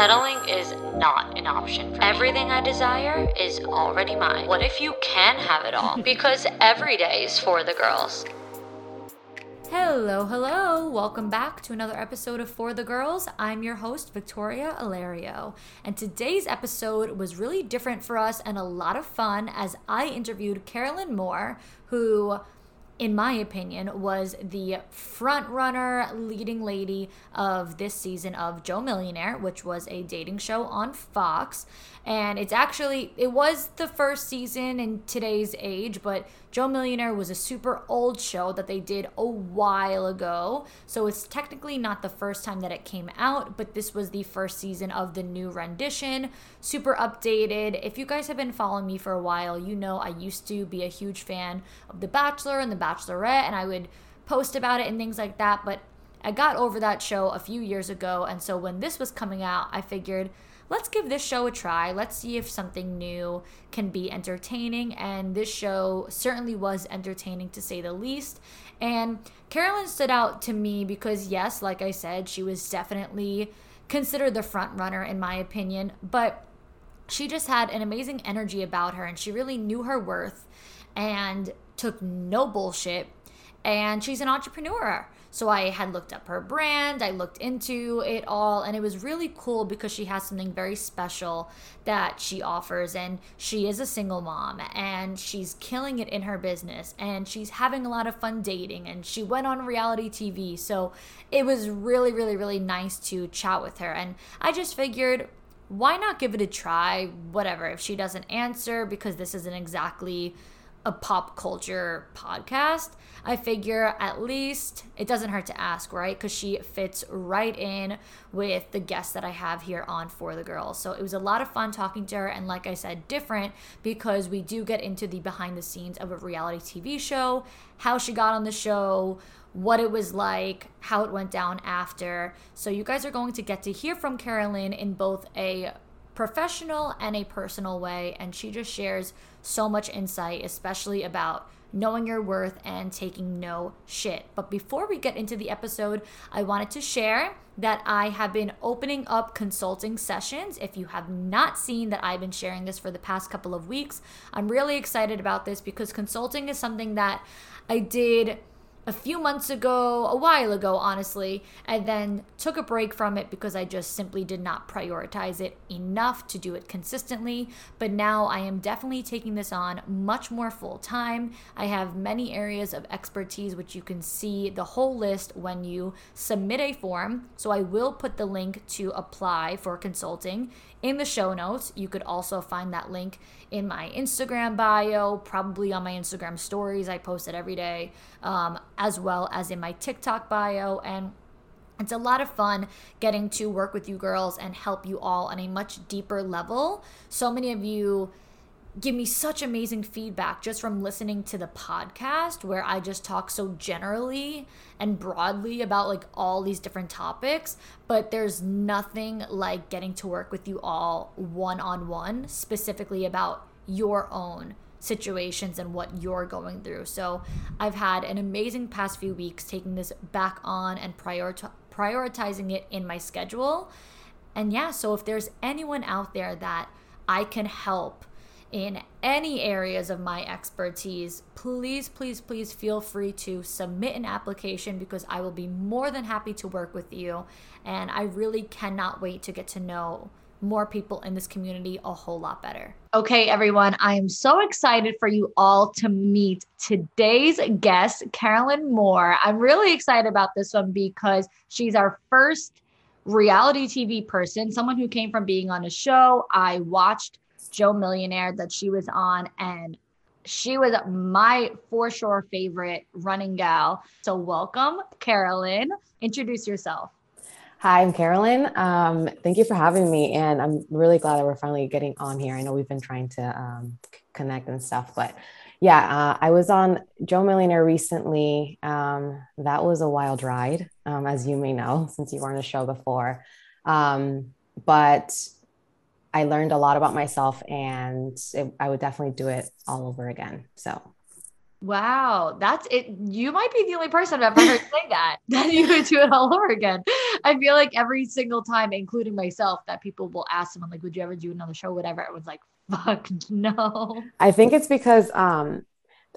Settling is not an option for me. Everything I desire is already mine. What if you can have it all? because every day is for the girls. Hello, hello. Welcome back to another episode of For the Girls. I'm your host, Victoria Alario. And today's episode was really different for us and a lot of fun as I interviewed Carolyn Moore, who in my opinion, was the front runner, leading lady of this season of Joe Millionaire, which was a dating show on Fox. And it's actually, it was the first season in today's age, but Joe Millionaire was a super old show that they did a while ago. So it's technically not the first time that it came out, but this was the first season of the new rendition. Super updated. If you guys have been following me for a while, you know I used to be a huge fan of The Bachelor and The Bachelorette, and I would post about it and things like that. But I got over that show a few years ago, and so when this was coming out, I figured let's give this show a try. Let's see if something new can be entertaining. And this show certainly was entertaining to say the least. And Carolyn stood out to me because, yes, like I said, she was definitely considered the front runner in my opinion, but she just had an amazing energy about her and she really knew her worth and took no bullshit. And she's an entrepreneur. So I had looked up her brand, I looked into it all, and it was really cool because she has something very special that she offers. And she is a single mom and she's killing it in her business and she's having a lot of fun dating and she went on reality TV. So it was really, really, really nice to chat with her. And I just figured, why not give it a try? Whatever. If she doesn't answer, because this isn't exactly a pop culture podcast, I figure at least it doesn't hurt to ask, right? Because she fits right in with the guests that I have here on For the Girls. So it was a lot of fun talking to her. And like I said, different because we do get into the behind the scenes of a reality TV show, how she got on the show, what it was like, how it went down after. So you guys are going to get to hear from Carolyn in both a professional and a personal way. And she just shares so much insight, especially about knowing your worth and taking no shit. But before we get into the episode, I wanted to share that I have been opening up consulting sessions. If you have not seen that I've been sharing this for the past couple of weeks, I'm really excited about this because consulting is something that I did a few months ago, a while ago, honestly, and then took a break from it because I just simply did not prioritize it enough to do it consistently. But now I am definitely taking this on much more full time. I have many areas of expertise, which you can see the whole list when you submit a form. So I will put the link to apply for consulting in the show notes. You could also find that link in my Instagram bio, probably on my Instagram stories. I post it every day, um, as well as in my TikTok bio. And it's a lot of fun getting to work with you girls and help you all on a much deeper level. So many of you give me such amazing feedback just from listening to the podcast where I just talk so generally and broadly about like all these different topics, but there's nothing like getting to work with you all one on one specifically about your own situations and what you're going through. So, I've had an amazing past few weeks taking this back on and priori- prioritizing it in my schedule. And yeah, so if there's anyone out there that I can help in any areas of my expertise, please, please, please feel free to submit an application because I will be more than happy to work with you. And I really cannot wait to get to know more people in this community a whole lot better. Okay, everyone, I am so excited for you all to meet today's guest, Carolyn Moore. I'm really excited about this one because she's our first reality TV person, someone who came from being on a show. I watched Joe Millionaire that she was on, and she was my for sure favorite running gal. So, welcome, Carolyn. Introduce yourself. Hi, I'm Carolyn. Um, thank you for having me. And I'm really glad that we're finally getting on here. I know we've been trying to um, connect and stuff, but yeah, uh, I was on Joe Millionaire recently. Um, that was a wild ride, um, as you may know, since you were on the show before. Um, but I learned a lot about myself and it, I would definitely do it all over again. So Wow, that's it. You might be the only person I've ever heard say that. Then you would do it all over again. I feel like every single time, including myself, that people will ask someone like, "Would you ever do another show?" Whatever. It was like, "Fuck no." I think it's because um,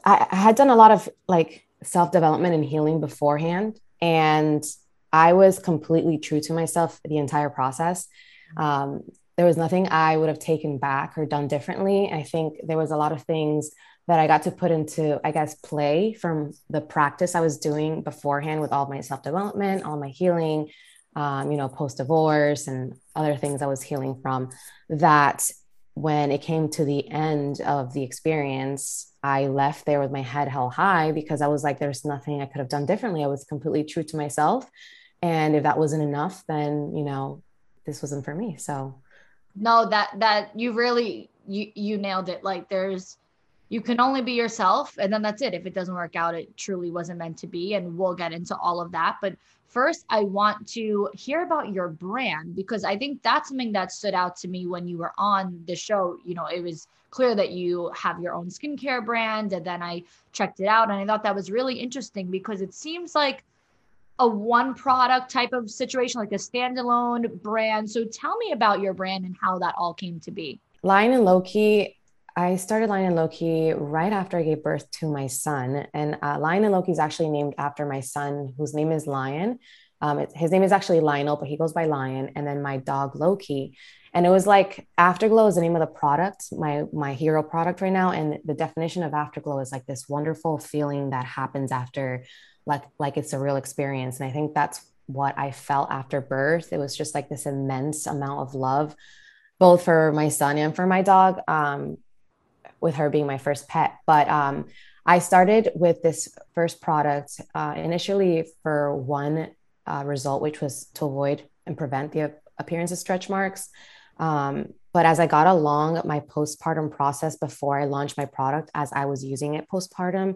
I, I had done a lot of like self development and healing beforehand, and I was completely true to myself the entire process. Um, there was nothing I would have taken back or done differently. I think there was a lot of things that I got to put into, I guess, play from the practice I was doing beforehand with all my self development, all my healing, um, you know, post divorce and other things I was healing from. That when it came to the end of the experience, I left there with my head held high because I was like, there's nothing I could have done differently. I was completely true to myself. And if that wasn't enough, then, you know, this wasn't for me. So, no, that, that you really, you, you nailed it. Like there's, you can only be yourself and then that's it. If it doesn't work out it truly wasn't meant to be and we'll get into all of that. But first i want to hear about your brand because i think that's something that stood out to me when you were on the show. You know it was clear that you have your own skincare brand and then i checked it out and i thought that was really interesting because it seems like a one product type of situation like a standalone brand. So tell me about your brand and how that all came to be. Lion and loki I started Lion and Loki right after I gave birth to my son. And uh, Lion and Loki is actually named after my son, whose name is Lion. Um, his name is actually Lionel, but he goes by Lion. And then my dog Loki. And it was like Afterglow is the name of the product, my my hero product right now. And the definition of Afterglow is like this wonderful feeling that happens after, like like it's a real experience. And I think that's what I felt after birth. It was just like this immense amount of love, both for my son and for my dog. Um, with her being my first pet. But um, I started with this first product uh, initially for one uh, result, which was to avoid and prevent the appearance of stretch marks. Um, but as I got along my postpartum process before I launched my product, as I was using it postpartum,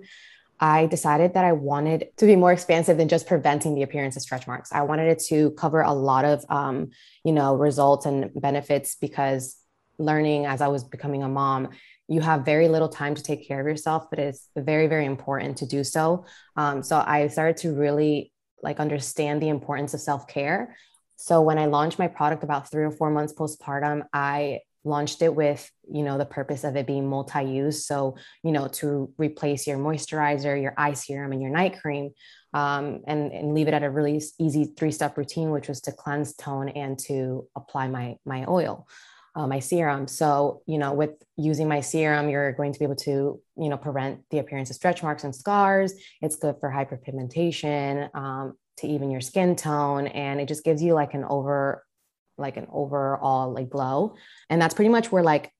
I decided that I wanted to be more expansive than just preventing the appearance of stretch marks. I wanted it to cover a lot of, um, you know, results and benefits because learning as I was becoming a mom, you have very little time to take care of yourself, but it's very, very important to do so. Um, so I started to really like understand the importance of self care. So when I launched my product about three or four months postpartum, I launched it with you know the purpose of it being multi-use so you know to replace your moisturizer your eye serum and your night cream um, and, and leave it at a really easy three-step routine which was to cleanse tone and to apply my my oil uh, my serum. So, you know, with using my serum, you're going to be able to, you know, prevent the appearance of stretch marks and scars. It's good for hyperpigmentation, um, to even your skin tone, and it just gives you like an over, like an overall like glow. And that's pretty much where like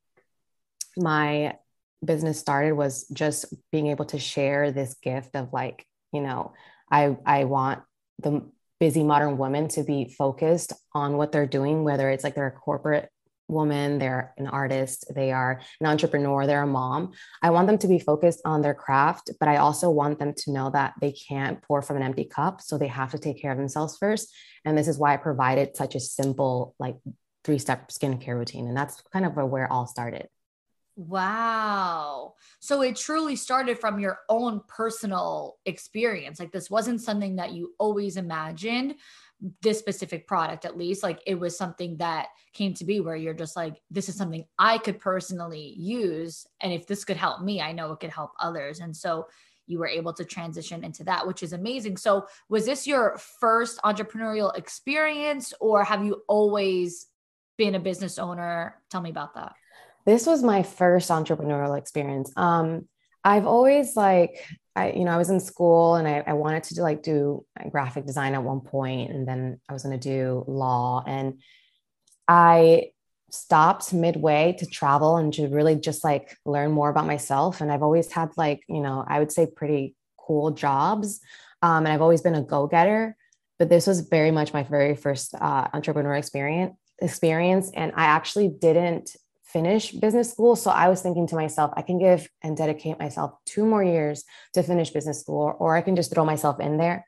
my business started was just being able to share this gift of like, you know, I I want the busy modern woman to be focused on what they're doing, whether it's like they're a corporate woman, they're an artist, they are an entrepreneur, they're a mom. I want them to be focused on their craft, but I also want them to know that they can't pour from an empty cup. So they have to take care of themselves first. And this is why I provided such a simple, like three step skincare routine. And that's kind of where it all started. Wow. So it truly started from your own personal experience. Like this wasn't something that you always imagined, this specific product at least like it was something that came to be where you're just like this is something i could personally use and if this could help me i know it could help others. And so you were able to transition into that which is amazing. So was this your first entrepreneurial experience or have you always been a business owner? Tell me about that. This was my first entrepreneurial experience. Um I've always like I, you know, I was in school and I, I wanted to do like do graphic design at one point, and then I was going to do law, and I stopped midway to travel and to really just like learn more about myself. And I've always had like, you know, I would say pretty cool jobs, um, and I've always been a go getter. But this was very much my very first uh, entrepreneur experience experience, and I actually didn't finish business school. So I was thinking to myself, I can give and dedicate myself two more years to finish business school, or I can just throw myself in there.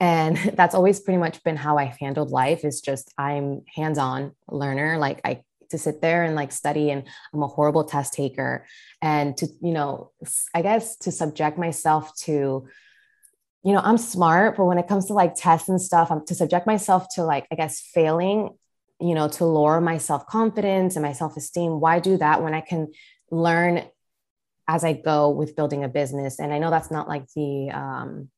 And that's always pretty much been how I've handled life is just I'm hands-on learner. Like I to sit there and like study and i'm a horrible test taker and to you know i guess to subject myself to you know i'm smart but when it comes to like tests and stuff i'm to subject myself to like i guess failing you know to lower my self-confidence and my self-esteem why do that when i can learn as i go with building a business? And i know that's not like the um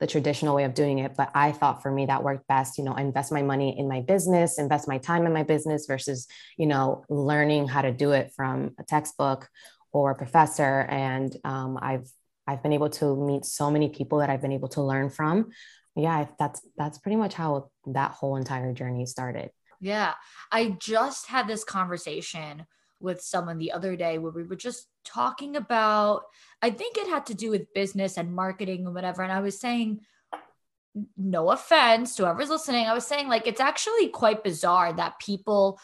the traditional way of doing it but i thought for me that worked best you know invest my money in my business invest my time in my business versus you know learning how to do it from a textbook or a professor. And um, i've i've been able to meet so many people that i've been able to learn from. Yeah that's that's pretty much how that whole entire journey started yeah. I just had this conversation with someone the other day where we were just talking about I think it had to do with business and marketing and whatever. And I was saying no offense to whoever's listening I was saying like it's actually quite bizarre that people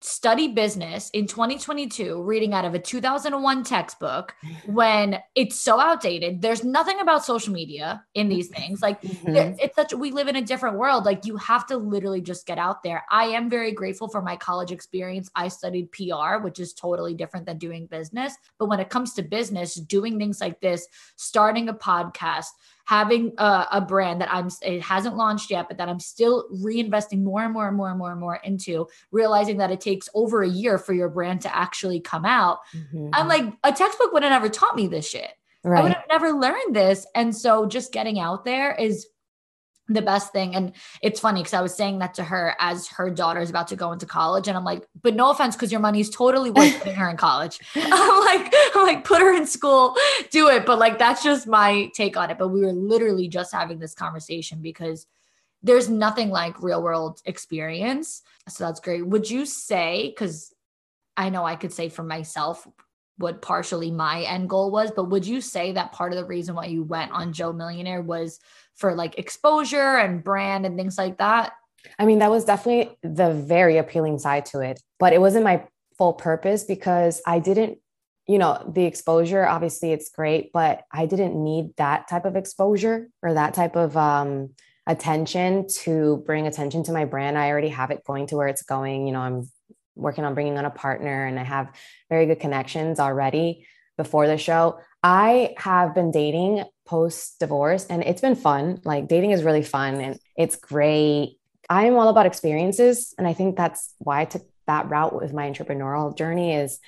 study business in 2022 reading out of a 2001 textbook when it's so outdated there's nothing about social media in these things. Like mm-hmm. it's such we live in a different world. Like you have to literally just get out there. I am very grateful for my college experience. I studied pr which is totally different than doing business. But when it comes to business doing things like this starting a podcast having a, a, brand that I'm it hasn't launched yet, but that I'm still reinvesting more and more and more and more and more into, realizing that it takes over a year for your brand to actually come out. Mm-hmm. I'm like, a textbook would have never taught me this shit. Right. I would have never learned this. And so just getting out there is the best thing. And it's funny because I was saying that to her as her daughter is about to go into college. And I'm like, but no offense, because your money is totally worth putting her in college. I'm like, I'm like, put her in school, do it. But like that's just my take on it. But we were literally just having this conversation because there's nothing like real world experience. So that's great. Would you say, because I know I could say for myself what partially my end goal was, but would you say that part of the reason why you went on Joe Millionaire was for like exposure and brand and things like that? I mean, that was definitely the very appealing side to it, but it wasn't my full purpose because I didn't, you know, the exposure, obviously it's great, but I didn't need that type of exposure or that type of um, attention to bring attention to my brand. I already have it going to where it's going. You know, I'm working on bringing on a partner and I have very good connections already before the show. I have been dating post divorce and it's been fun. Like dating is really fun and it's great. I'm all about experiences and I think that's why I took that route with my entrepreneurial journey is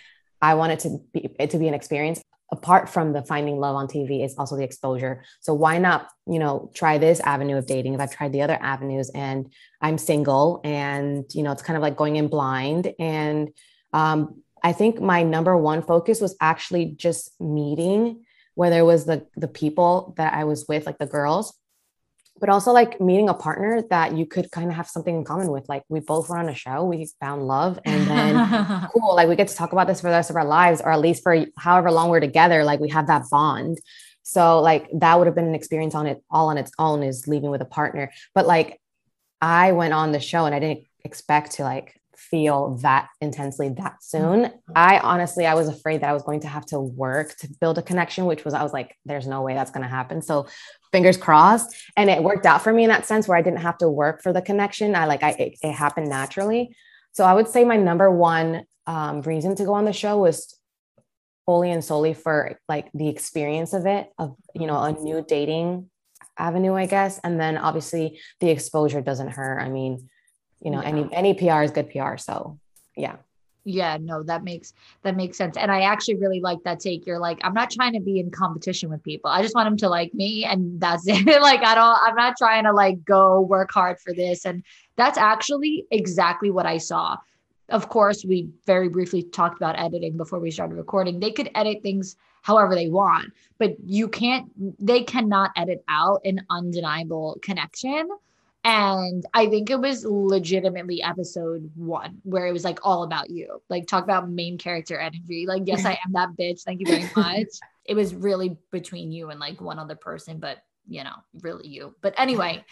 I wanted to be it to be an experience apart from the finding love on TV is also the exposure. So why not, you know, try this avenue of dating if I've tried the other avenues and I'm single and, you know, it's kind of like going in blind and um I think my number one focus was actually just meeting, whether it was the the people that I was with, like the girls, but also like meeting a partner that you could kind of have something in common with. Like we both were on a show, we found love, and then cool, like we get to talk about this for the rest of our lives, or at least for however long we're together. Like we have that bond. So like that would have been an experience on it all on its own is leaving with a partner. But like I went on the show and I didn't expect to like feel that intensely that soon. Mm-hmm. I honestly, I was afraid that I was going to have to work to build a connection, which was, I was like, there's no way that's going to happen. So fingers crossed. And it worked out for me in that sense where I didn't have to work for the connection. I like, I, it, it happened naturally. So I would say my number one um, reason to go on the show was fully and solely for like the experience of it, of, you know, a new dating avenue, I guess. And then obviously the exposure doesn't hurt. I mean, you know, yeah. any any PR is good PR. So yeah. Yeah, no, that makes that makes sense. And I actually really like that take. You're like, I'm not trying to be in competition with people. I just want them to like me and that's it. like I don't I'm not trying to like go work hard for this. And that's actually exactly what I saw. Of course, we very briefly talked about editing before we started recording. They could edit things however they want, but you can't they cannot edit out an undeniable connection and I think it was legitimately episode one where it was like all about you. Like talk about main character energy. Like, yes, I am that bitch. Thank you very much. it was really between you and like one other person, but you know, really you. But anyway,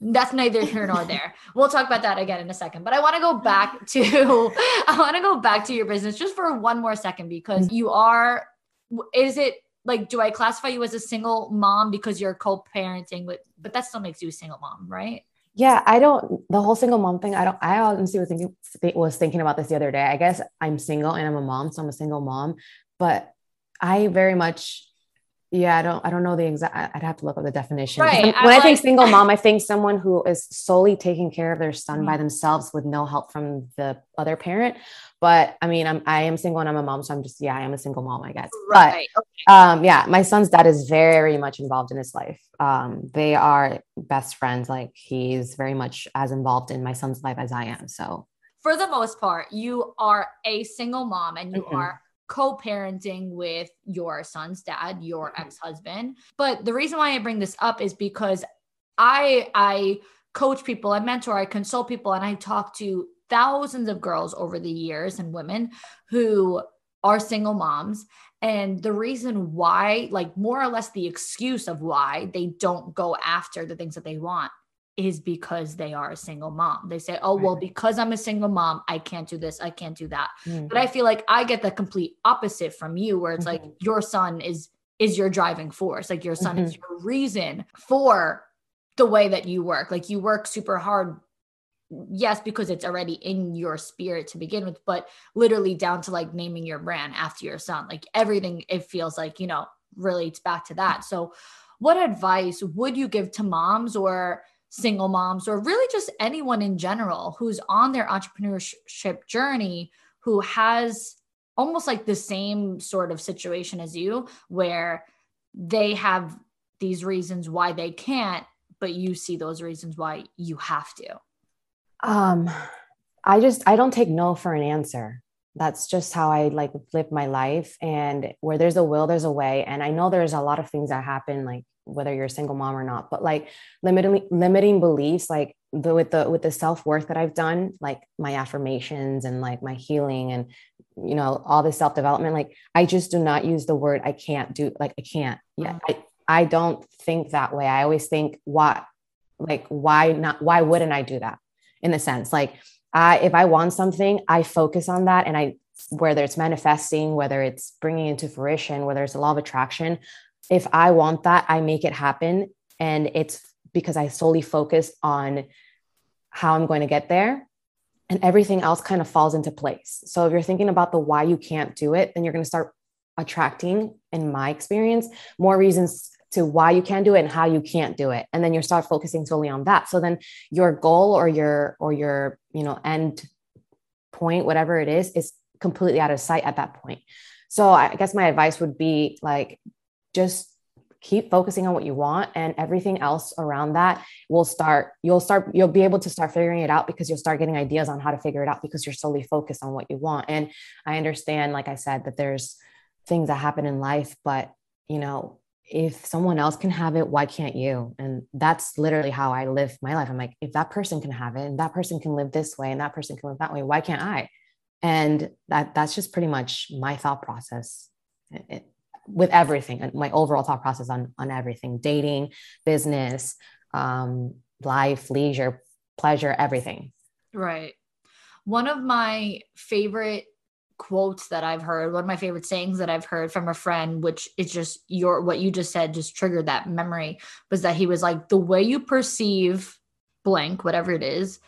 that's neither here nor there. We'll talk about that again in a second. But I want to go back to I want to go back to your business just for one more second because mm-hmm. you are is it like do I classify you as a single mom because you're co-parenting with but that still makes you a single mom, right? Yeah, I don't. The whole single mom thing. I don't. I honestly was thinking was thinking about this the other day. I guess I'm single and I'm a mom, so I'm a single mom. But I very much yeah, I don't I don't know the exact I'd have to look up the definition. Right. When I, I think single mom, I think someone who is solely taking care of their son mm-hmm. by themselves with no help from the other parent. But I mean, I'm I am single and I'm a mom, so I'm just yeah, I am a single mom, I guess. Right. But okay. um yeah, my son's dad is very much involved in his life. Um they are best friends. Like he's very much as involved in my son's life as I am. So for the most part, you are a single mom and you mm-hmm. are co-parenting with your son's dad, your mm-hmm. ex-husband. But the reason why I bring this up is because I I coach people, I mentor, I consult people and I talk to thousands of girls over the years and women who are single moms and the reason why like more or less the excuse of why they don't go after the things that they want is because they are a single mom. They say, oh, well, because I'm a single mom, I can't do this, I can't do that. Mm-hmm. But I feel like I get the complete opposite from you, where it's mm-hmm. like your son is is your driving force. Like your son mm-hmm. is your reason for the way that you work. Like you work super hard. Yes, because it's already in your spirit to begin with, but literally down to like naming your brand after your son. Like everything, it feels like, you know, relates back to that. So, what advice would you give to moms or single moms or really just anyone in general who's on their entrepreneurship journey who has almost like the same sort of situation as you where they have these reasons why they can't but you see those reasons why you have to. Um i just i don't take no for an answer. That's just how i like live my life. And where there's a will there's a way. And i know there's a lot of things that happen like whether you're a single mom or not but like limiting limiting beliefs like the with the with the self-worth that i've done like my affirmations and like my healing and you know all the self-development like i just do not use the word i can't do like i can't yeah mm-hmm. i i don't think that way. I always think why like why not why wouldn't i do that? In a sense like i if i want something i focus on that and i whether it's manifesting whether it's bringing into fruition whether it's a law of attraction if I want that, I make it happen. And it's because I solely focus on how I'm going to get there. And everything else kind of falls into place. So if you're thinking about the why you can't do it, then you're going to start attracting, in my experience, more reasons to why you can't do it and how you can't do it. And then you start focusing solely on that. So then your goal or your or your, you know, end point, whatever it is, is completely out of sight at that point. So I guess my advice would be like just keep focusing on what you want and everything else around that will start you'll start you'll be able to start figuring it out because you'll start getting ideas on how to figure it out because you're solely focused on what you want. And i understand like i said that there's things that happen in life but you know if someone else can have it why can't you? And that's literally how i live my life. I'm like if that person can have it and that person can live this way and that person can live that way why can't i? And that that's just pretty much my thought process. It, with everything my overall thought process on on everything dating business um, life leisure pleasure everything right one of my favorite quotes that I've heard, one of my favorite sayings that I've heard from a friend, which is just your what you just said, just triggered that memory, was that he was like, the way you perceive blank, whatever it is,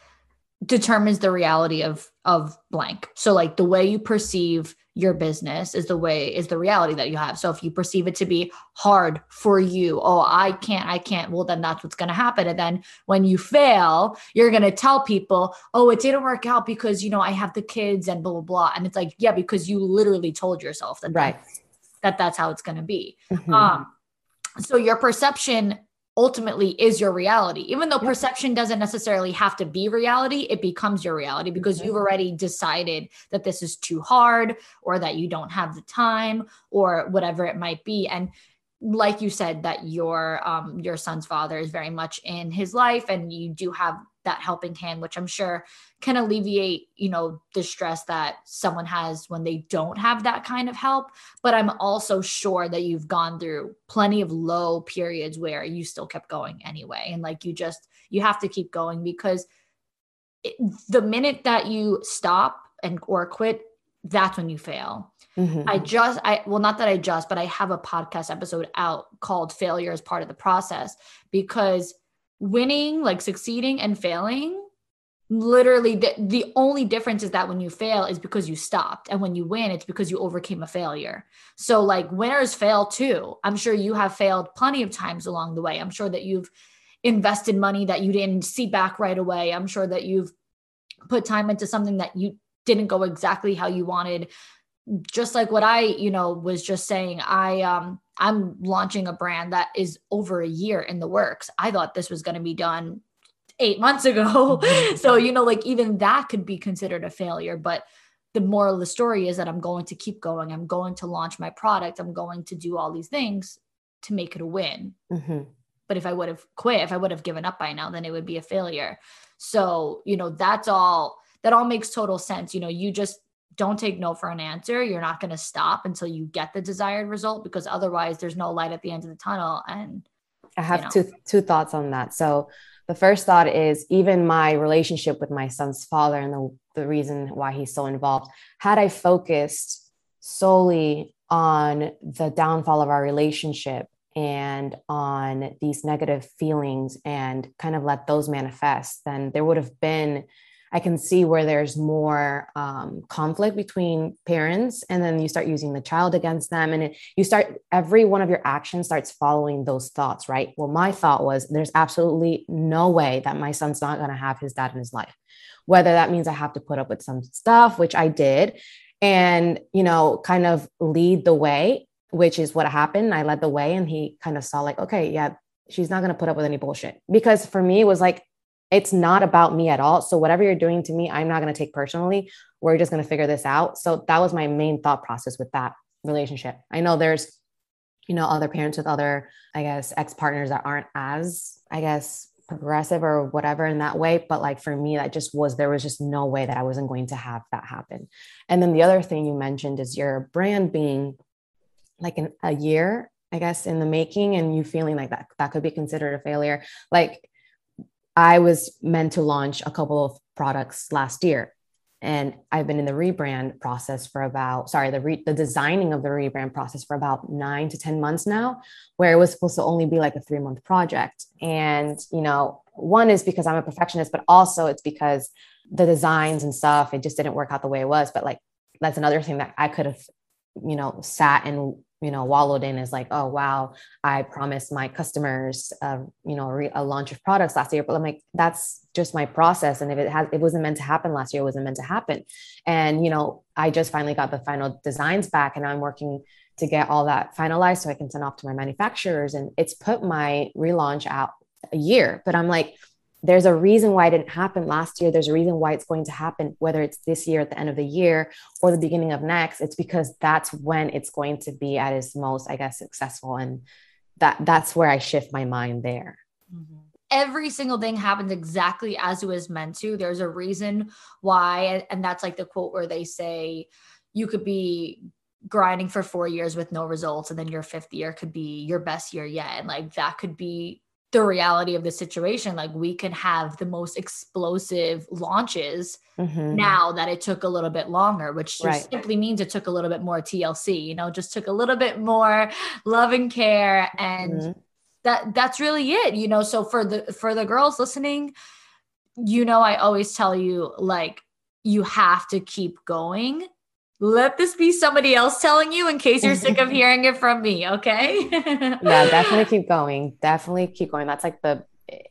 determines the reality of of blank. So like the way you perceive your business is the way is the reality that you have. So if you perceive it to be hard for you oh i can't i can't well then that's what's going to happen. And then when you fail you're going to tell people oh it didn't work out because you know i have the kids and blah blah blah. And it's like yeah because you literally told yourself that right. that that's how it's going to be. Mm-hmm. um so your perception ultimately is your reality. Even though perception doesn't necessarily have to be reality, it becomes your reality because you've already decided that this is too hard or that you don't have the time or whatever it might be. And like you said that your um your son's father is very much in his life and you do have that helping hand which i'm sure can alleviate you know the stress that someone has when they don't have that kind of help. But i'm also sure that you've gone through plenty of low periods where you still kept going anyway. And like you just you have to keep going because it, the minute that you stop and or quit that's when you fail. Mm-hmm. i just i well not that i just but i have a podcast episode out called failure is part of the process because winning, like succeeding and failing, literally the, the only difference is that when you fail is because you stopped. And when you win it's because you overcame a failure. So like winners fail too. I'm sure you have failed plenty of times along the way. I'm sure that you've invested money that you didn't see back right away. I'm sure that you've put time into something that you didn't go exactly how you wanted. Just like what i you know was just saying i um i'm launching a brand that is over a year in the works i thought this was going to be done eight months ago. So, you know, like even that could be considered a failure. But the moral of the story is that I'm going to keep going. I'm going to launch my product. I'm going to do all these things to make it a win. Mm-hmm. But if I would have quit, if I would have given up by now, then it would be a failure. So, you know, that's all, that all makes total sense. You know, you just don't take no for an answer. You're not going to stop until you get the desired result because otherwise there's no light at the end of the tunnel. And I have you know. two two thoughts on that. So the first thought is even my relationship with my son's father and the, the reason why he's so involved had i focused solely on the downfall of our relationship and on these negative feelings and kind of let those manifest then there would have been I can see where there's more um, conflict between parents, and then you start using the child against them, and it, you start every one of your actions starts following those thoughts, right? Well, my thought was there's absolutely no way that my son's not going to have his dad in his life, whether that means I have to put up with some stuff, which I did, and you know, kind of lead the way, which is what happened. I led the way, and he kind of saw like, okay, yeah, she's not going to put up with any bullshit because for me it was like it's not about me at all. So whatever you're doing to me, I'm not going to take personally. We're just going to figure this out. So that was my main thought process with that relationship. I know there's, you know, other parents with other, I guess, ex partners that aren't as, I guess, progressive or whatever in that way. But like for me, that just was, there was just no way that I wasn't going to have that happen. And then the other thing you mentioned is your brand being like a year, I guess, in the making and you feeling like that, that could be considered a failure. Like, I was meant to launch a couple of products last year. And I've been in the rebrand process for about, sorry, the re, the designing of the rebrand process for about nine to 10 months now, where it was supposed to only be like a three month project. And, you know, one is because I'm a perfectionist, but also it's because the designs and stuff, it just didn't work out the way it was. But like, that's another thing that I could have, you know, sat and you know wallowed in is like oh wow i promised my customers uh, you know re- a launch of products last year. But i'm like that's just my process and if it has it wasn't meant to happen last year it wasn't meant to happen. And you know i just finally got the final designs back and i'm working to get all that finalized so i can send off to my manufacturers and it's put my relaunch out a year. But i'm like there's a reason why it didn't happen last year. There's a reason why it's going to happen, whether it's this year at the end of the year or the beginning of next. It's because that's when it's going to be at its most, I guess, successful. And that that's where I shift my mind there. Mm-hmm. Every single thing happens exactly as it was meant to. There's a reason why. And that's like the quote where they say, you could be grinding for four years with no results and then your fifth year could be your best year yet and like that could be the reality of the situation like we can have the most explosive launches mm-hmm. now that it took a little bit longer which just right. simply means it took a little bit more tlc you know just took a little bit more love and care and mm-hmm. that that's really it you know so for the for the girls listening you know i always tell you like you have to keep going let this be somebody else telling you in case you're sick of hearing it from me. Okay. yeah, definitely keep going. Definitely keep going. That's like the,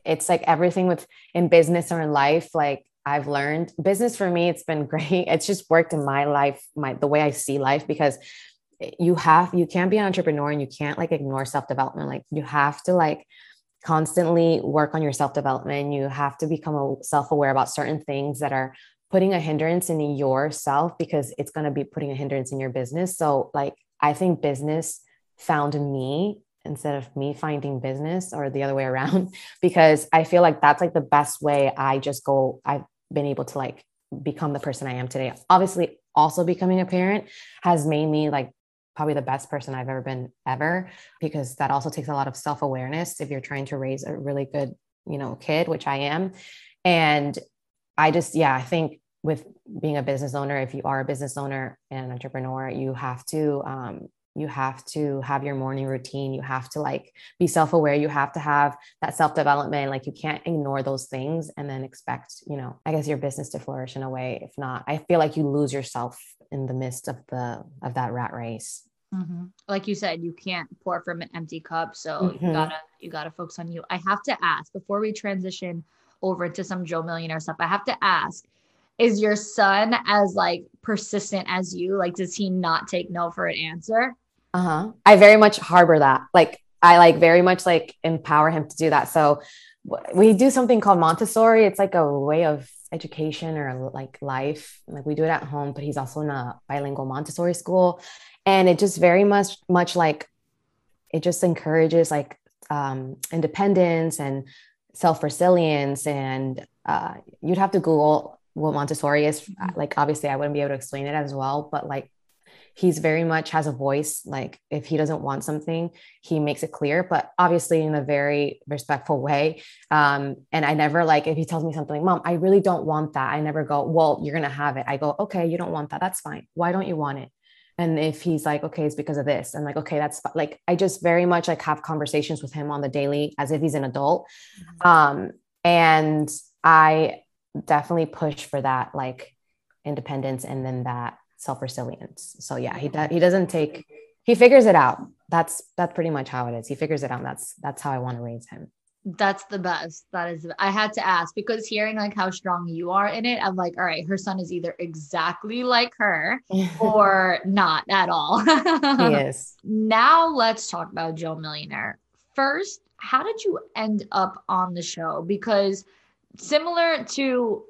it's like everything with in business or in life. Like I've learned business for me, it's been great. It's just worked in my life, my, the way I see life, because you have, you can't be an entrepreneur and you can't like ignore self-development. Like you have to like, constantly work on your self development. You have to become self aware about certain things that are putting a hindrance in yourself because it's going to be putting a hindrance in your business. So, like, I think business found me instead of me finding business or the other way around, because I feel like that's like the best way I just go, I've been able to like become the person I am today. Obviously, also becoming a parent has made me like probably the best person I've ever been ever because that also takes a lot of self-awareness if you're trying to raise a really good, you know, kid, which I am. And I just, yeah, I think with being a business owner, if you are a business owner and entrepreneur, you have to um, you have to have your morning routine. You have to like be self-aware. You have to have that self-development. Like you can't ignore those things and then expect you know i guess your business to flourish in a way. If not i feel like you lose yourself in the midst of the of that rat race. Mm-hmm. like you said you can't pour from an empty cup. So mm-hmm. you gotta you gotta focus on you. I have to ask before we transition over to some joe millionaire stuff i have to ask is your son as like persistent as you like does he not take no for an answer uh-huh. I very much harbor that. Like I like very much like empower him to do that. So we do something called Montessori. It's like a way of education or like life. Like we do it at home, but he's also in a bilingual Montessori school. And it just very much much like it just encourages like um, independence and self-resilience and uh, you'd have to google what montessori is like obviously i wouldn't be able to explain it as well but like he's very much has a voice. Like if he doesn't want something he makes it clear but obviously in a very respectful way. Um, and i never like if he tells me something like mom i really don't want that i never go well you're gonna have it. I go okay you don't want that. That's fine. Why don't you want it? And if he's like okay it's because of this i'm like okay that's like i just very much like have conversations with him on the daily as if he's an adult. Mm-hmm. um, and i definitely push for that like independence and then that self resilience. So yeah, he does. He doesn't take. He figures it out. That's that's pretty much how it is. He figures it out. that's that's how I want to raise him. That's the best. That is. I had to ask because hearing like how strong you are in it, I'm like, all right, her son is either exactly like her or not at all. he is. Now let's talk about Joe Millionaire. First, how did you end up on the show? Because similar to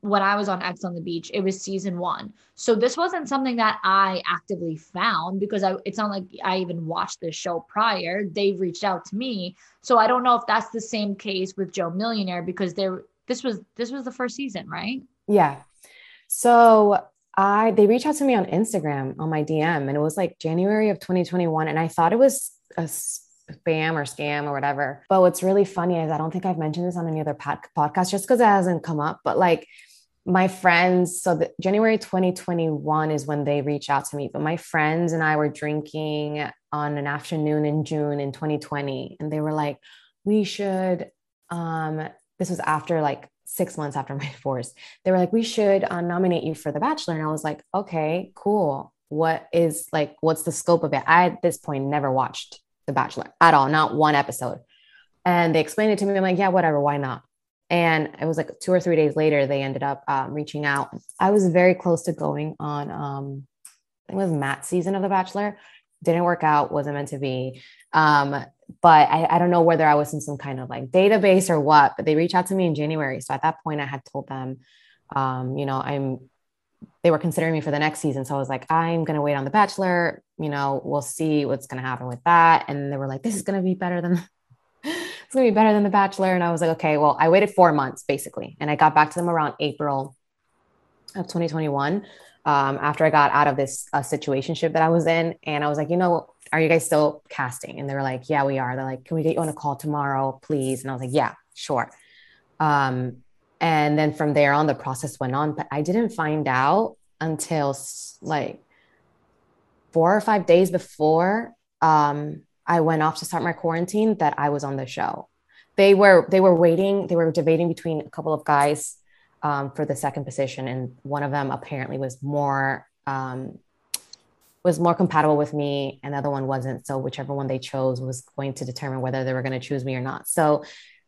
when I was on Ex on the Beach, it was season one. So this wasn't something that I actively found because I it's not like I even watched this show prior. They've reached out to me. So I don't know if that's the same case with Joe Millionaire because there this was this was the first season, right? Yeah. So I they reached out to me on Instagram on my DM and it was like January of 2021 and I thought it was a spam or scam or whatever. But what's really funny is I don't think I've mentioned this on any other pod- podcast just because it hasn't come up. But like my friends, so the, January 2021 is when they reached out to me. But my friends and I were drinking on an afternoon in June in 2020, and they were like, "We should." Um, this was after like six months after my divorce. They were like, "We should uh, nominate you for The Bachelor," and I was like, "Okay, cool." What is like, what's the scope of it? I at this point never watched the Bachelor at all, not one episode. And they explained it to me. I'm like, yeah, whatever, why not? And it was like two or three days later, they ended up um, reaching out. I was very close to going on, um, I think it was Matt's season of The Bachelor. Didn't work out, wasn't meant to be. Um, but I, I don't know whether I was in some kind of like database or what, but they reached out to me in January. So at that point, I had told them, um, you know, I'm they were considering me for the next season. So I was like, I'm going to wait on The Bachelor. You know, we'll see what's going to happen with that. And they were like, this is going to be better than, it's going to be better than The Bachelor. And I was like, okay, well, I waited four months basically. And I got back to them around April of 2021 um, after I got out of this uh, situationship that I was in. And I was like, you know, are you guys still casting? And they were like, yeah, we are. They're like, can we get you on a call tomorrow, please? And I was like, yeah, sure. Um, and then from there on the process went on but i didn't find out until like four or five days before um, i went off to start my quarantine that i was on the show. They were they were waiting they were debating between a couple of guys um, for the second position and one of them apparently was more um, was more compatible with me and the other one wasn't. So whichever one they chose was going to determine whether they were going to choose me or not. So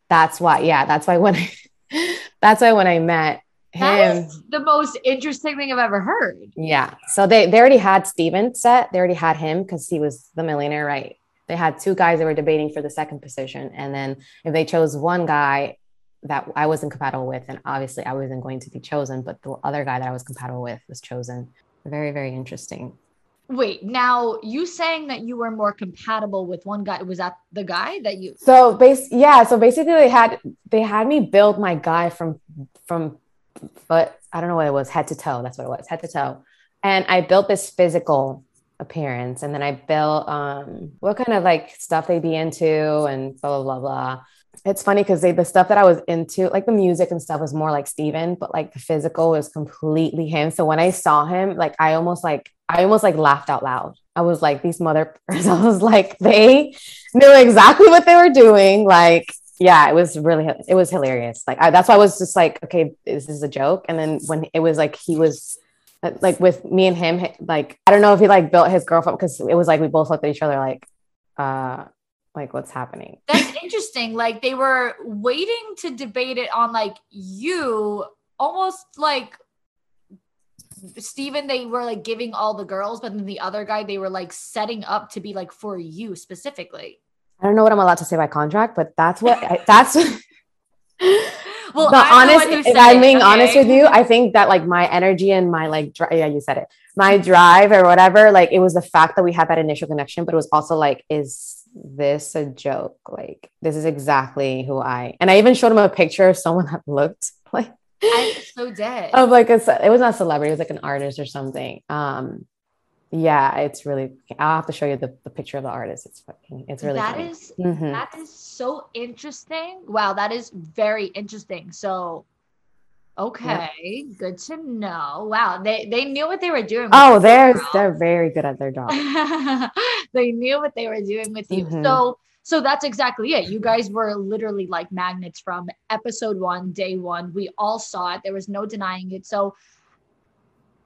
that's why yeah that's why when I, that's why when I met him, the most interesting thing I've ever heard. Yeah. So they they already had Steven set. They already had him because he was the millionaire, right? They had two guys that were debating for the second position, and then if they chose one guy that I wasn't compatible with, and obviously I wasn't going to be chosen, but the other guy that I was compatible with was chosen. Very very interesting. Wait, now you saying that you were more compatible with one guy was that the guy that you So base yeah, so basically they had they had me build my guy from from but I don't know what it was, head to toe. That's what it was, head to toe. And I built this physical appearance and then I built um what kind of like stuff they'd be into and blah blah blah blah. It's funny because the stuff that I was into, like the music and stuff was more like Steven, but like the physical was completely him. So when I saw him, like I almost like I almost like laughed out loud I was like, these mother, I was like, they knew exactly what they were doing. Like, yeah, it was really, it was hilarious. Like, I, that's why I was just like, okay, this is a joke? And then when it was like, he was like with me and him, like, I don't know if he like built his girlfriend because it was like, we both looked at each other like, uh, like what's happening. That's interesting. Like they were waiting to debate it on like you almost like Steven, they were like giving all the girls, but then the other guy, they were like setting up to be like for you specifically. I don't know what I'm allowed to say by contract, but that's what I, that's. well, but honest, if I'm being okay. honest with you, I think that like my energy and my like, dri- yeah, you said it, my drive or whatever, like it was the fact that we had that initial connection, but it was also like, is this a joke? Like, this is exactly who I, and I even showed him a picture of someone that looked like I'm so dead. Of like a, it was not a celebrity, it was like an artist or something. Um, yeah, it's really. I'll have to show you the, the picture of the artist. It's fucking. It's really. That is, mm-hmm. that is so interesting. Wow, that is very interesting. So, okay, yep. good to know. Wow, they they knew what they were doing. Oh, they're they're very good at their job. they knew what they were doing with you. Mm-hmm. So so that's exactly it. You guys were literally like magnets from episode one, day one. We all saw it. There was no denying it. So,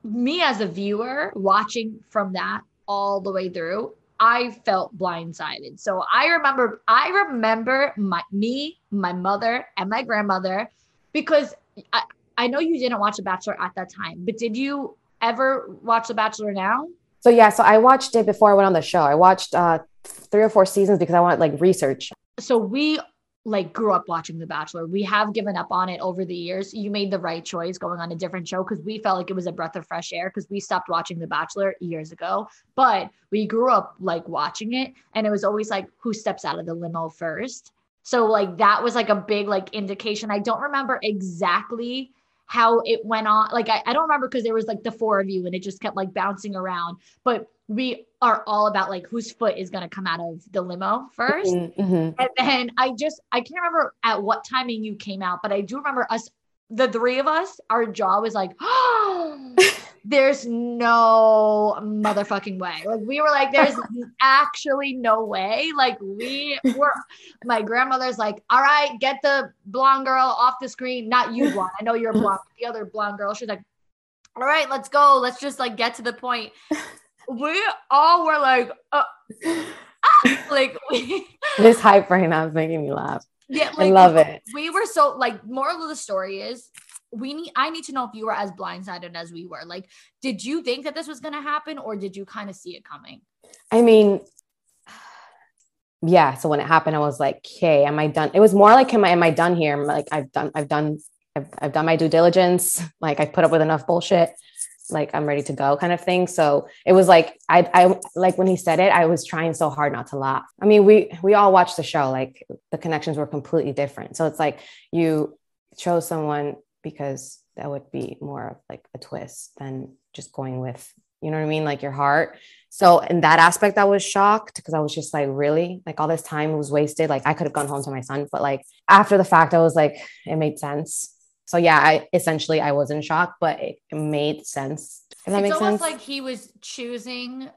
me as a viewer watching from that all the way through, I felt blindsided. So I remember, I remember my me, my mother, and my grandmother, because I, I know you didn't watch The Bachelor at that time, but did you ever watch The Bachelor now? So yeah, so I watched it before I went on the show. I watched uh three or four seasons because I want like research. So we like grew up watching The Bachelor. We have given up on it over the years. You made the right choice going on a different show because we felt like it was a breath of fresh air because we stopped watching The Bachelor years ago. But we grew up like watching it and it was always like who steps out of the limo first. So like that was like a big like indication. I don't remember exactly how it went on. Like I, I don't remember because there was like the four of you and it just kept like bouncing around. But we are all about like whose foot is going to come out of the limo 1st mm-hmm, mm-hmm. And then I just, I can't remember at what timing you came out, but I do remember us, the three of us, our jaw was like, oh, there's no motherfucking way. Like we were like, there's actually no way. Like we were, my grandmother's like, all right, get the blonde girl off the screen. Not you, blonde. I know you're blonde. The other blonde girl. She's like, all right, let's go. Let's just like get to the point we all were like, uh, ah! like we, this hype right now is making me laugh. Yeah, like, I love it. We were so like. Moral of the story is we need. I need to know if you were as blindsided as we were. Like, did you think that this was going to happen, or did you kind of see it coming? I mean, yeah. So when it happened, I was like, "Okay, am I done?" It was more like, "Am I am I done here?" Like, "I've done. I've done. I've, I've done my due diligence. Like, I put up with enough bullshit." like I'm ready to go kind of thing. So it was like I I like when he said it, I was trying so hard not to laugh. I mean, we we all watched the show, like the connections were completely different. So it's like you chose someone because that would be more of like a twist than just going with, you know what I mean, like your heart. So in that aspect, I was shocked because I was just like, really, like all this time was wasted. Like I could have gone home to my son, but like after the fact, I was like, it made sense so yeah, I essentially I was in shock, but it made sense. Does that it's almost sense? like he was choosing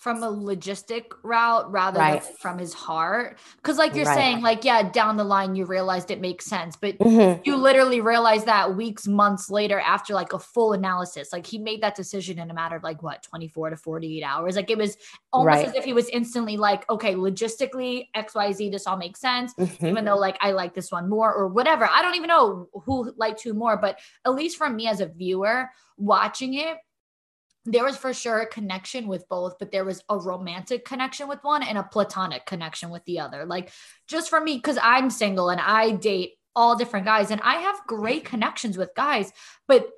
from a logistic route rather right. than from his heart. Because, like you're right. saying, like, yeah, down the line, you realized it makes sense, but mm-hmm. you literally realized that weeks, months later after like a full analysis. Like, he made that decision in a matter of like what, 24 to 48 hours. Like, it was almost right. as if he was instantly like, okay, logistically, XYZ, this all makes sense, mm-hmm. even though like I like this one more or whatever. I don't even know who liked who more, but at least for me as a viewer watching it, there was for sure a connection with both, but there was a romantic connection with one and a platonic connection with the other. Like just for me, because I'm single and I date all different guys and I have great connections with guys, but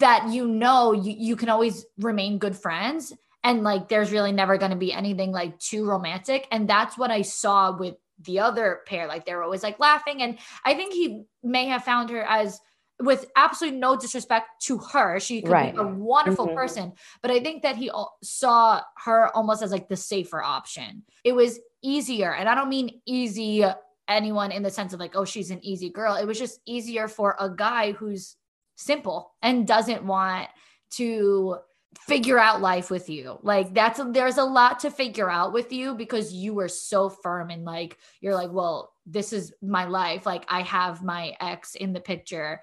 that you know you, you can always remain good friends and like there's really never going to be anything like too romantic and that's what i saw with the other pair like they were always like laughing and i think he may have found her as with absolutely no disrespect to her. She could right. be a wonderful mm-hmm. person, but I think that he saw her almost as like the safer option. It was easier, and I don't mean easy anyone in the sense of like, oh, she's an easy girl. It was just easier for a guy who's simple and doesn't want to figure out life with you. Like that's there's a lot to figure out with you because you were so firm and like you're like, well, this is my life. Like I have my ex in the picture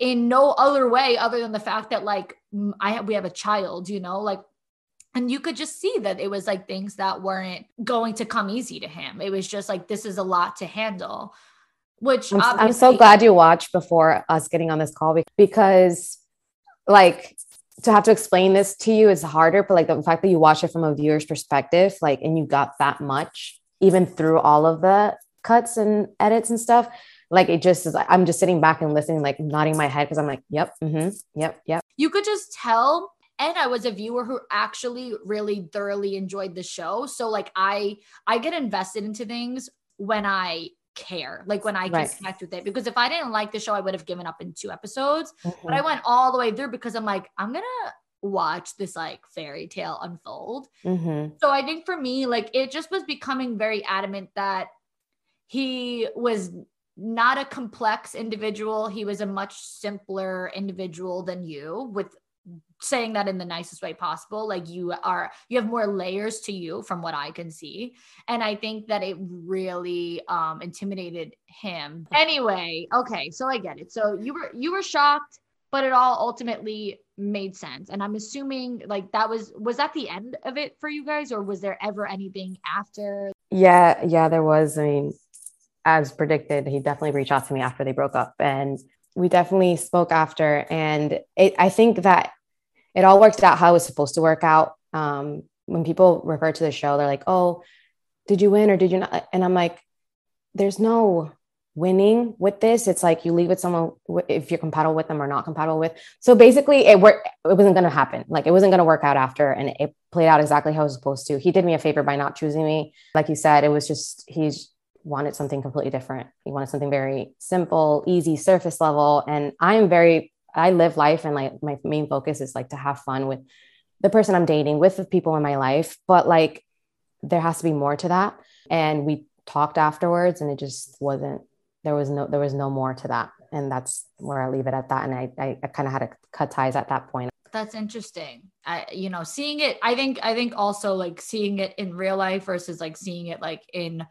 in no other way other than the fact that like I have we have a child, you know, like and you could just see that it was like things that weren't going to come easy to him. It was just like this is a lot to handle. Which I'm, I'm so glad you watched before us getting on this call because like to have to explain this to you is harder, but like the fact that you watch it from a viewer's perspective, like, and you got that much even through all of the cuts and edits and stuff, like it just is. I'm just sitting back and listening, like nodding my head because I'm like, yep, mm-hmm, yep, yep. You could just tell. And I was a viewer who actually really thoroughly enjoyed the show. So like I I get invested into things when I care, like when I can right. connect with it. Because if I didn't like the show, I would have given up in two episodes. Mm-hmm. But I went all the way through because I'm like, I'm gonna watch this like fairy tale unfold. Mm-hmm. So I think for me, like it just was becoming very adamant that he was not a complex individual. He was a much simpler individual than you with saying that in the nicest way possible. Like you are you have more layers to you from what i can see. And i think that it really um intimidated him. Anyway okay so i get it. So you were you were shocked but it all ultimately made sense. And i'm assuming like that was was that the end of it for you guys or was there ever anything after? Yeah yeah there was. I mean as predicted he definitely reached out to me after they broke up and we definitely spoke after and it, i think that it all worked out how it was supposed to work out. Um, when people refer to the show, they're like, "Oh, did you win or did you not?" And I'm like, "There's no winning with this. It's like you leave with someone if you're compatible with them or not compatible with." So basically, it worked. It wasn't going to happen. Like it wasn't going to work out after, and it played out exactly how it was supposed to. He did me a favor by not choosing me. Like you said, it was just he's wanted something completely different. He wanted something very simple, easy, surface level, and I am very I live life and like my main focus is like to have fun with the person I'm dating, with the people in my life. But like there has to be more to that. And we talked afterwards and it just wasn't there was no there was no more to that. And that's where I leave it at that. And I I, I kind of had to cut ties at that point. That's interesting. I you know, seeing it, I think I think also like seeing it in real life versus like seeing it like in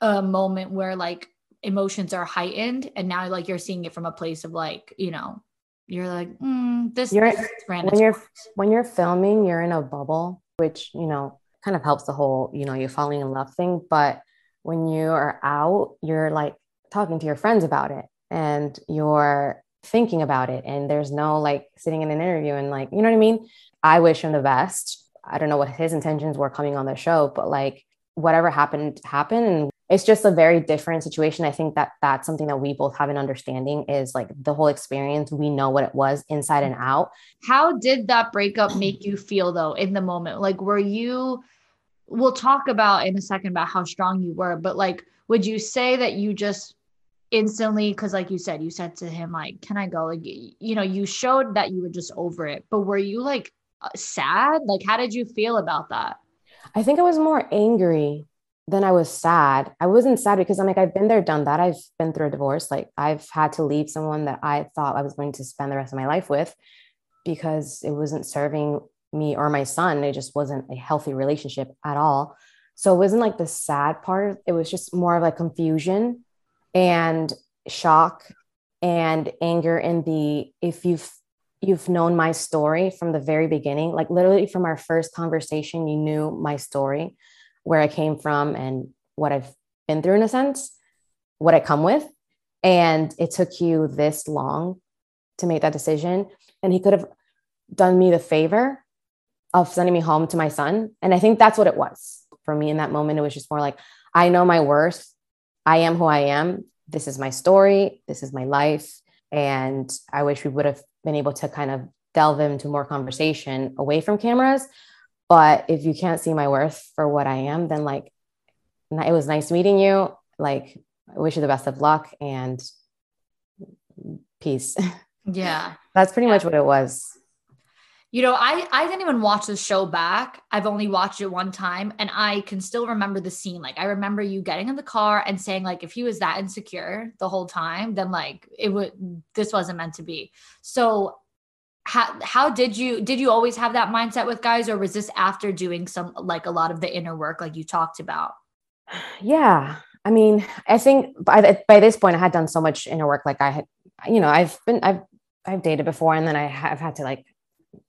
a moment where like emotions are heightened and now like you're seeing it from a place of like you know you're like, mm, this, you're, this when you're when you're filming, you're in a bubble, which you know kind of helps the whole you know you're falling in love thing. But when you are out, you're like talking to your friends about it, and you're thinking about it, and there's no like sitting in an interview and like you know what I mean. I wish him the best. I don't know what his intentions were coming on the show, but like whatever happened happened and it's just a very different situation. I think that that's something that we both have an understanding is like the whole experience. We know what it was inside and out. How did that breakup make you feel though in the moment? Like, were you, we'll talk about in a second about how strong you were, but like, would you say that you just instantly, because like you said, you said to him, like, can I go? Like, you know, you showed that you were just over it, but were you like uh, sad? Like, how did you feel about that? I think I was more angry then I was sad. I wasn't sad because I'm like, I've been there, done that. I've been through a divorce. Like, I've had to leave someone that I thought I was going to spend the rest of my life with because it wasn't serving me or my son. It just wasn't a healthy relationship at all. So it wasn't like the sad part. It was just more of like confusion and shock and anger in the if you've you've known my story from the very beginning like literally from our first conversation you knew my story where I came from and what I've been through in a sense, what I come with. And it took you this long to make that decision. And he could have done me the favor of sending me home to my son. And I think that's what it was for me in that moment. It was just more like, I know my worth. I am who I am. This is my story. This is my life. And I wish we would have been able to kind of delve into more conversation away from cameras but if you can't see my worth for what I am, then like, it was nice meeting you. Like, I wish you the best of luck and peace. Yeah. That's pretty yeah. much what it was. You know, I I didn't even watch the show back. I've only watched it one time and I can still remember the scene. Like I remember you getting in the car and saying like if he was that insecure the whole time, then like it would this wasn't meant to be. So how how did you did you always have that mindset with guys or was this after doing some like a lot of the inner work like you talked about yeah i mean i think by, by this point i had done so much inner work like i had you know i've been i've i've dated before and then i have had to like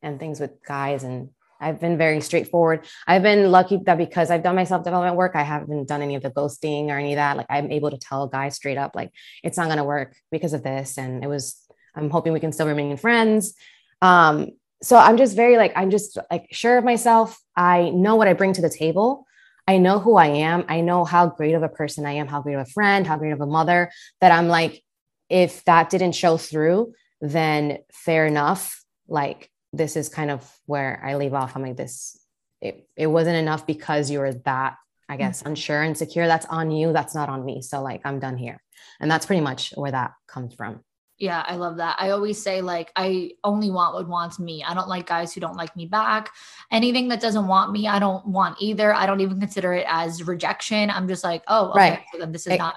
end things with guys and I've been very straightforward. I've been lucky that because I've done my self development work, I haven't done any of the ghosting or any of that. Like I'm able to tell a guy straight up, like it's not going to work because of this. And it was, I'm hoping we can still remain friends. Um, so I'm just very like, I'm just like sure of myself. I know what I bring to the table. I know who I am. I know how great of a person I am, how great of a friend, how great of a mother that I'm like, if that didn't show through, then fair enough. Like this is kind of where I leave off. I'm like, this, it, it wasn't enough because you were that, I guess, mm-hmm. unsure and secure. That's on you. That's not on me. So like, I'm done here. And that's pretty much where that comes from. Yeah, I love that. I always say, like, I only want what wants me. I don't like guys who don't like me back. Anything that doesn't want me, I don't want either. I don't even consider it as rejection. I'm just like, oh, okay, right. So then this is it, not.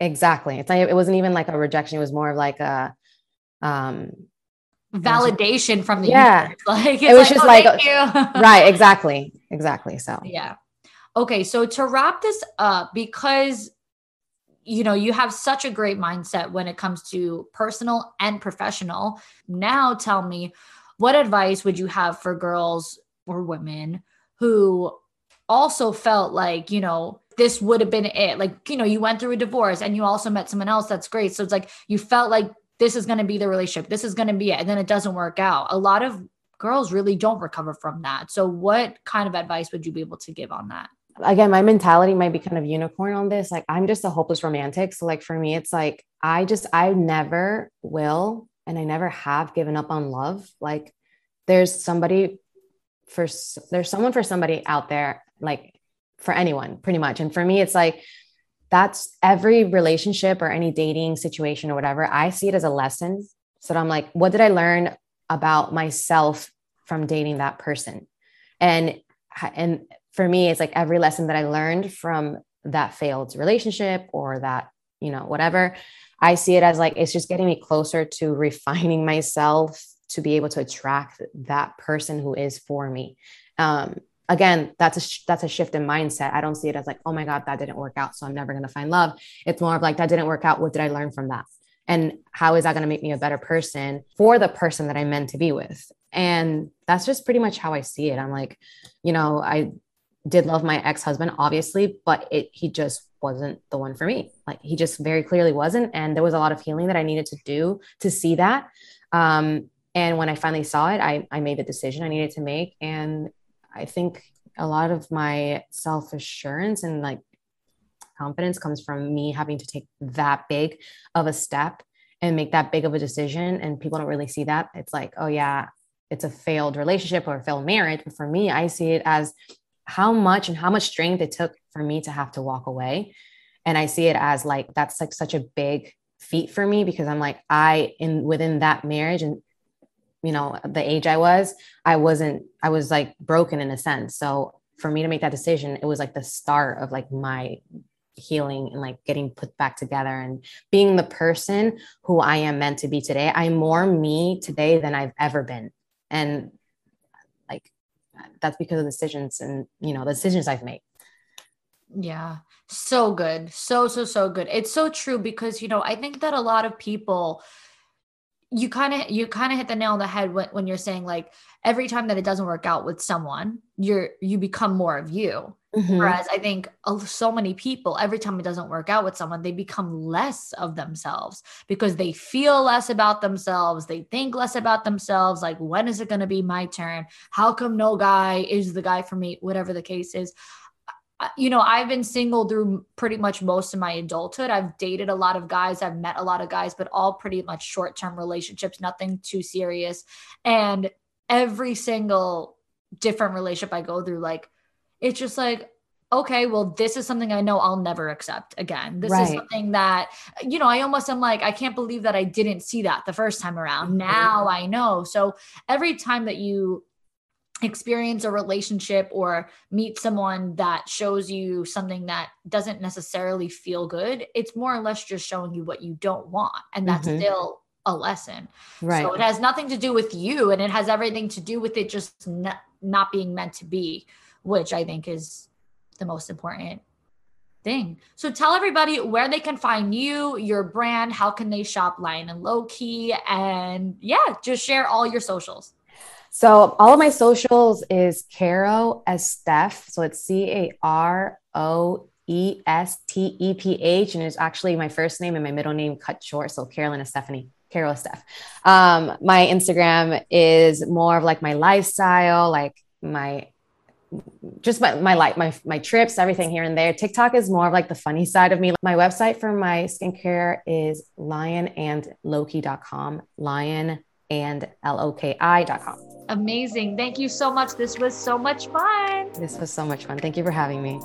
Exactly. It's like, it wasn't even like a rejection. It was more of like a, um, validation from the yeah. Universe. Like it was like, just oh, like right, exactly, exactly. So yeah. Okay, so to wrap this up, because you know, you have such a great mindset when it comes to personal and professional. Now tell me, what advice would you have for girls or women who also felt like, you know, this would have been it. Like, you know, you went through a divorce and you also met someone else that's great. So it's like you felt like this is going to be the relationship. This is going to be it. And then it doesn't work out. A lot of girls really don't recover from that. So, what kind of advice would you be able to give on that? Again, my mentality might be kind of unicorn on this. Like I'm just a hopeless romantic. So like for me, it's like I just I never will and I never have given up on love. Like there's somebody for there's someone for somebody out there, like for anyone, pretty much. And for me, it's like that's every relationship or any dating situation or whatever. I see it as a lesson. So I'm like, what did I learn about myself from dating that person? And and for me, it's like every lesson that I learned from that failed relationship or that, you know, whatever, I see it as like it's just getting me closer to refining myself to be able to attract that person who is for me. Um, again, that's a that's a shift in mindset. I don't see it as like, oh my god, that didn't work out, so I'm never gonna find love. It's more of like that didn't work out. What did I learn from that? And how is that going to make me a better person for the person that I'm meant to be with? And that's just pretty much how I see it. I'm like, you know, I did love my ex-husband obviously but it he just wasn't the one for me. Like he just very clearly wasn't and there was a lot of healing that i needed to do to see that. Um, and when i finally saw it I, I made the decision i needed to make and i think a lot of my self-assurance and like confidence comes from me having to take that big of a step and make that big of a decision and people don't really see that. It's like oh yeah it's a failed relationship or a failed marriage but for me i see it as how much and how much strength it took for me to have to walk away. And I see it as like that's like such a big feat for me because I'm like, I in within that marriage and you know, the age I was, I wasn't, I was like broken in a sense. So for me to make that decision, it was like the start of like my healing and like getting put back together and being the person who I am meant to be today. I'm more me today than I've ever been. And that's because of decisions and you know the decisions I've made. Yeah, so good, so so so good. It's so true because you know I think that a lot of people you kind of you kind of hit the nail on the head when, when you're saying like every time that it doesn't work out with someone you're you become more of you mm-hmm. whereas i think so many people every time it doesn't work out with someone they become less of themselves because they feel less about themselves they think less about themselves like when is it going to be my turn how come no guy is the guy for me whatever the case is you know, I've been single through pretty much most of my adulthood. I've dated a lot of guys, I've met a lot of guys, but all pretty much short term relationships, nothing too serious. And every single different relationship I go through, like, it's just like, okay, well, this is something I know I'll never accept again. This right. is something that, you know, I almost am like, I can't believe that I didn't see that the first time around. Mm-hmm. Now I know. So every time that you experience a relationship or meet someone that shows you something that doesn't necessarily feel good, it's more or less just showing you what you don't want. And that's mm-hmm. still a lesson. Right. So it has nothing to do with you and it has everything to do with it just not, not being meant to be, which I think is the most important thing. So tell everybody where they can find you, your brand, how can they shop Lion and Loki, and yeah, just share all your socials. So all of my socials is Caro Steph. So it's C A R O E S T E P H, and it's actually my first name and my middle name cut short. So Carolyn Stephanie. Carol Steph. Um, my Instagram is more of like my lifestyle, like my just my, my life, my, my trips, everything here and there. TikTok is more of like the funny side of me. My website for my skincare is lionandloki.com, lion and L-O-K-I.com. Amazing. Thank you so much. This was so much fun. This was so much fun. Thank you for having me.